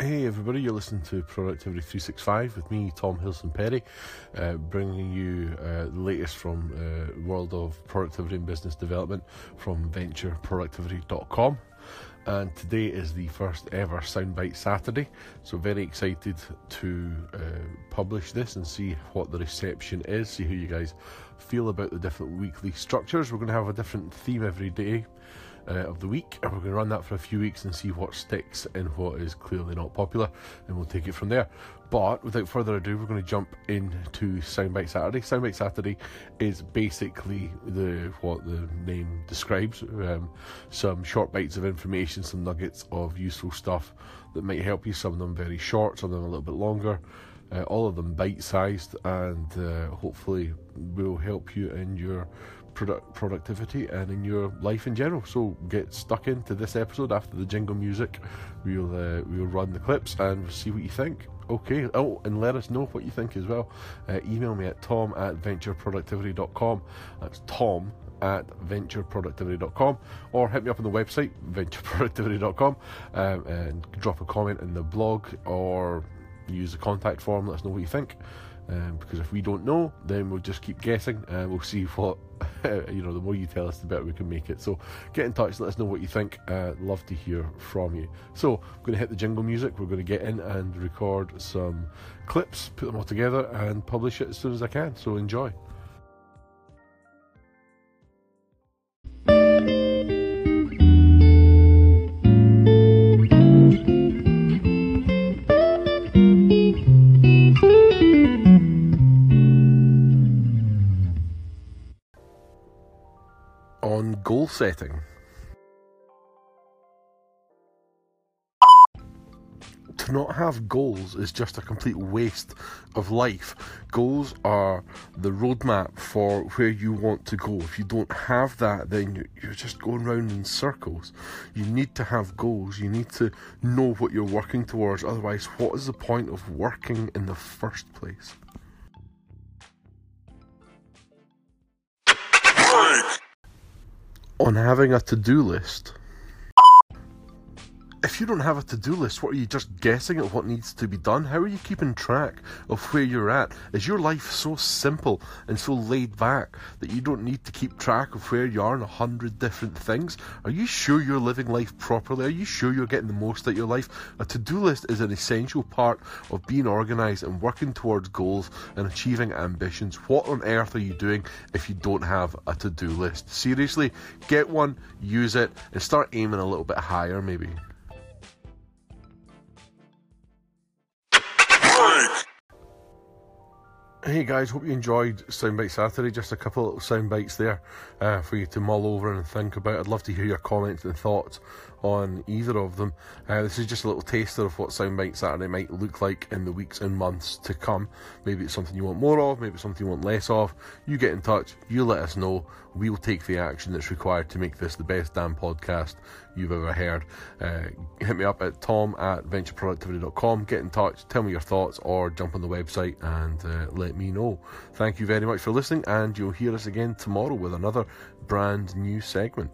Hey everybody, you're listening to Productivity 365 with me, Tom Hilson Perry, uh, bringing you uh, the latest from uh, world of productivity and business development from ventureproductivity.com. And today is the first ever Soundbite Saturday, so very excited to uh, publish this and see what the reception is, see how you guys feel about the different weekly structures. We're going to have a different theme every day uh, of the week, and we're going to run that for a few weeks and see what sticks and what is clearly not popular, and we'll take it from there. But without further ado, we're going to jump into Soundbite Saturday. Soundbite Saturday is basically the what the name describes: um, some short bites of information, some nuggets of useful stuff that might help you. Some of them very short, some of them a little bit longer. Uh, all of them bite-sized, and uh, hopefully will help you in your product productivity and in your life in general. So get stuck into this episode after the jingle music. We'll uh, we'll run the clips and see what you think. Okay. Oh, and let us know what you think as well. Uh, email me at tom at ventureproductivity.com. That's tom at ventureproductivity.com or hit me up on the website ventureproductivity.com um, and drop a comment in the blog or use the contact form. Let us know what you think. Um, because if we don't know, then we'll just keep guessing and we'll see what, you know, the more you tell us, the better we can make it. So get in touch, let us know what you think. Uh, love to hear from you. So I'm going to hit the jingle music. We're going to get in and record some clips, put them all together, and publish it as soon as I can. So enjoy. On goal setting. To not have goals is just a complete waste of life. Goals are the roadmap for where you want to go. If you don't have that, then you're just going round in circles. You need to have goals. You need to know what you're working towards. Otherwise, what is the point of working in the first place? On having a to do list. If you don't have a to do list, what are you just guessing at what needs to be done? How are you keeping track of where you're at? Is your life so simple and so laid back that you don't need to keep track of where you are in a hundred different things? Are you sure you're living life properly? Are you sure you're getting the most out of your life? A to do list is an essential part of being organised and working towards goals and achieving ambitions. What on earth are you doing if you don't have a to do list? Seriously, get one, use it, and start aiming a little bit higher, maybe. freak. Hey guys, hope you enjoyed Soundbite Saturday. Just a couple little sound bites there uh, for you to mull over and think about. I'd love to hear your comments and thoughts on either of them. Uh, this is just a little taster of what Soundbite Saturday might look like in the weeks and months to come. Maybe it's something you want more of, maybe it's something you want less of. You get in touch, you let us know. We'll take the action that's required to make this the best damn podcast you've ever heard. Uh, hit me up at tom at ventureproductivity.com. Get in touch, tell me your thoughts, or jump on the website and uh, let me know. Thank you very much for listening, and you'll hear us again tomorrow with another brand new segment.